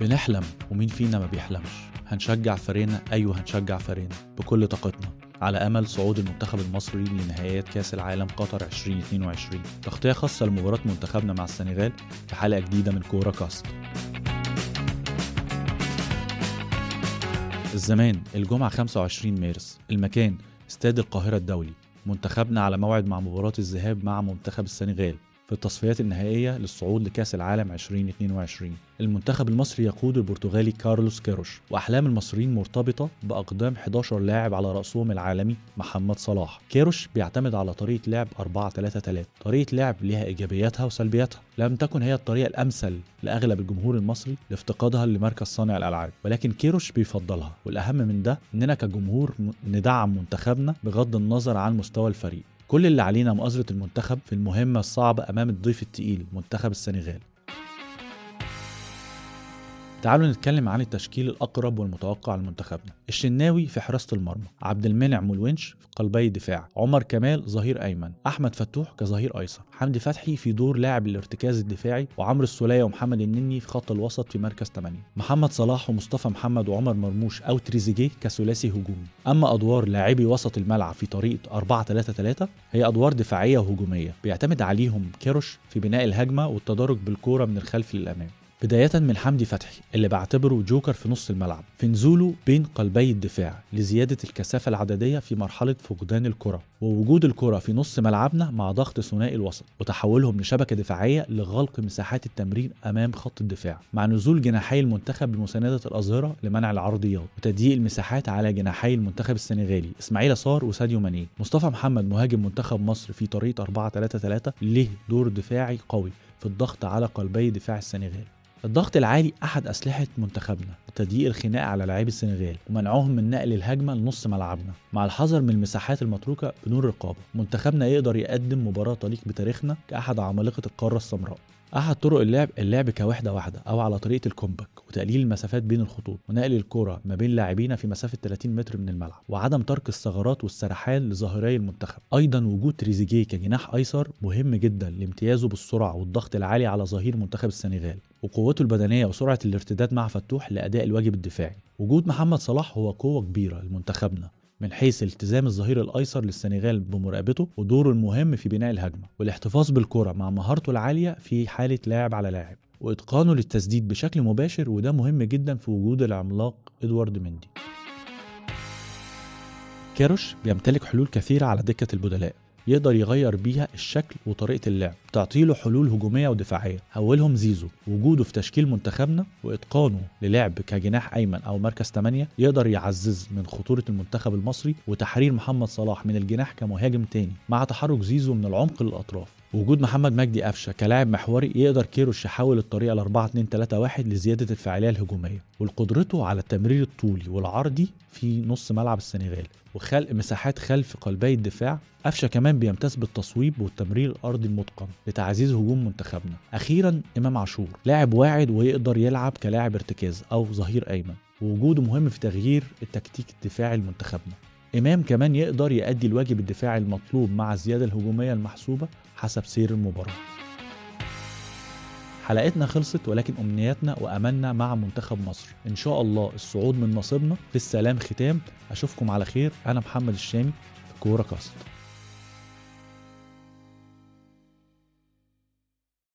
بنحلم ومين فينا ما بيحلمش. هنشجع فريقنا؟ أيوه هنشجع فريقنا بكل طاقتنا. على أمل صعود المنتخب المصري لنهائيات كأس العالم قطر 2022 تغطية خاصة لمباراة منتخبنا مع السنغال في حلقة جديدة من كورة كاست. الزمان الجمعة 25 مارس. المكان استاد القاهرة الدولي. منتخبنا على موعد مع مباراة الذهاب مع منتخب السنغال. في التصفيات النهائية للصعود لكأس العالم 2022 المنتخب المصري يقود البرتغالي كارلوس كيروش. وأحلام المصريين مرتبطة بأقدام 11 لاعب على رأسهم العالمي محمد صلاح. كيروش بيعتمد على طريقة لعب 4 3 3 طريقة لعب لها إيجابياتها وسلبياتها. لم تكن هي الطريقة الأمثل لأغلب الجمهور المصري لافتقادها لمركز صانع الألعاب. ولكن كيروش بيفضلها. والأهم من ده إننا كجمهور ندعم منتخبنا بغض النظر عن مستوى الفريق. كل اللي علينا مؤازرة المنتخب في المهمة الصعبة أمام الضيف التقيل منتخب السنغال. تعالوا نتكلم عن التشكيل الأقرب والمتوقع لمنتخبنا. الشناوي في حراسة المرمى عبد المنعم والونش في قلبي الدفاع عمر كمال ظهير أيمن أحمد فتوح كظهير أيسر حمدي فتحي في دور لاعب الارتكاز الدفاعي وعمرو السولية ومحمد النني في خط الوسط في مركز 8 محمد صلاح ومصطفى محمد وعمر مرموش أو تريزيجيه كثلاثي هجومي. أما أدوار لاعبي وسط الملعب في طريقة 4 3 3 هي أدوار دفاعية وهجومية بيعتمد عليهم كيروش في بناء الهجمة والتدرج بالكورة من الخلف للأمام. بداية من حمدي فتحي اللي بعتبره جوكر في نص الملعب. في نزوله بين قلبي الدفاع لزيادة الكثافة العددية في مرحلة فقدان الكرة ووجود الكرة في نص ملعبنا مع ضغط ثنائي الوسط وتحولهم لشبكة دفاعية لغلق مساحات التمرير أمام خط الدفاع. مع نزول جناحي المنتخب بمساندة الأظهرة لمنع العرضيات وتضييق المساحات على جناحي المنتخب السنغالي إسماعيل صار وساديو ماني. مصطفى محمد مهاجم منتخب مصر في طريقة 4 3 3 له دور دفاعي قوي في الضغط على قلبي دفاع السنغال. الضغط العالي أحد أسلحة منتخبنا لتضييق الخناق على لاعبي السنغال ومنعهم من نقل الهجمة لنص ملعبنا. مع الحذر من المساحات المتروكة بدون رقابة منتخبنا يقدر يقدم مباراة تليق بتاريخنا كأحد عمالقة القارة السمراء. أحد طرق اللعب اللعب كوحدة واحدة أو على طريقة الكومباك وتقليل المسافات بين الخطوط ونقل الكرة ما بين لاعبين في مسافة 30 متر من الملعب وعدم ترك الثغرات والسرحان لظاهري المنتخب. أيضا وجود تريزيجيه كجناح أيسر مهم جدا لامتيازه بالسرعة والضغط العالي على ظهير منتخب السنغال وقوته البدنية وسرعة الارتداد مع فتوح لأداء الواجب الدفاعي. وجود محمد صلاح هو قوة كبيرة لمنتخبنا. من حيث التزام الظهير الأيسر للسنغال بمراقبته ودوره المهم في بناء الهجمة والاحتفاظ بالكرة مع مهارته العالية في حالة لاعب على لاعب وإتقانه للتسديد بشكل مباشر وده مهم جدا في وجود العملاق إدوارد مندي. كاروش بيمتلك حلول كثيرة على دكة البدلاء يقدر يغير بيها الشكل وطريقة اللعب تعطيله حلول هجومية ودفاعية. أولهم زيزو وجوده في تشكيل منتخبنا وإتقانه للعب كجناح أيمن أو مركز 8 يقدر يعزز من خطورة المنتخب المصري وتحرير محمد صلاح من الجناح كمهاجم تاني. مع تحرك زيزو من العمق للأطراف وجود محمد مجدي قفشة كلاعب محوري يقدر كيروش يحول الطريقة ل 4 2 3 1 لزيادة الفاعليه الهجومية وقدرته على التمرير الطولي والعرضي في نص ملعب السنغال وخلق مساحات خلف قلبي الدفاع. قفشة كمان بيمتاز بالتصويب والتمرير الأرضي المتقن لتعزيز هجوم منتخبنا. أخيرا إمام عاشور لاعب واعد ويقدر يلعب كلاعب ارتكاز أو ظهير أيمن ووجوده مهم في تغيير التكتيك الدفاعي لمنتخبنا. إمام كمان يقدر يؤدي الواجب الدفاعي المطلوب مع الزيادة الهجومية المحسوبة حسب سير المباراة. حلقتنا خلصت ولكن أمنياتنا وأملنا مع منتخب مصر. إن شاء الله الصعود من نصيبنا. في السلام ختام. أشوفكم على خير. أنا محمد الشامي في كورة كاست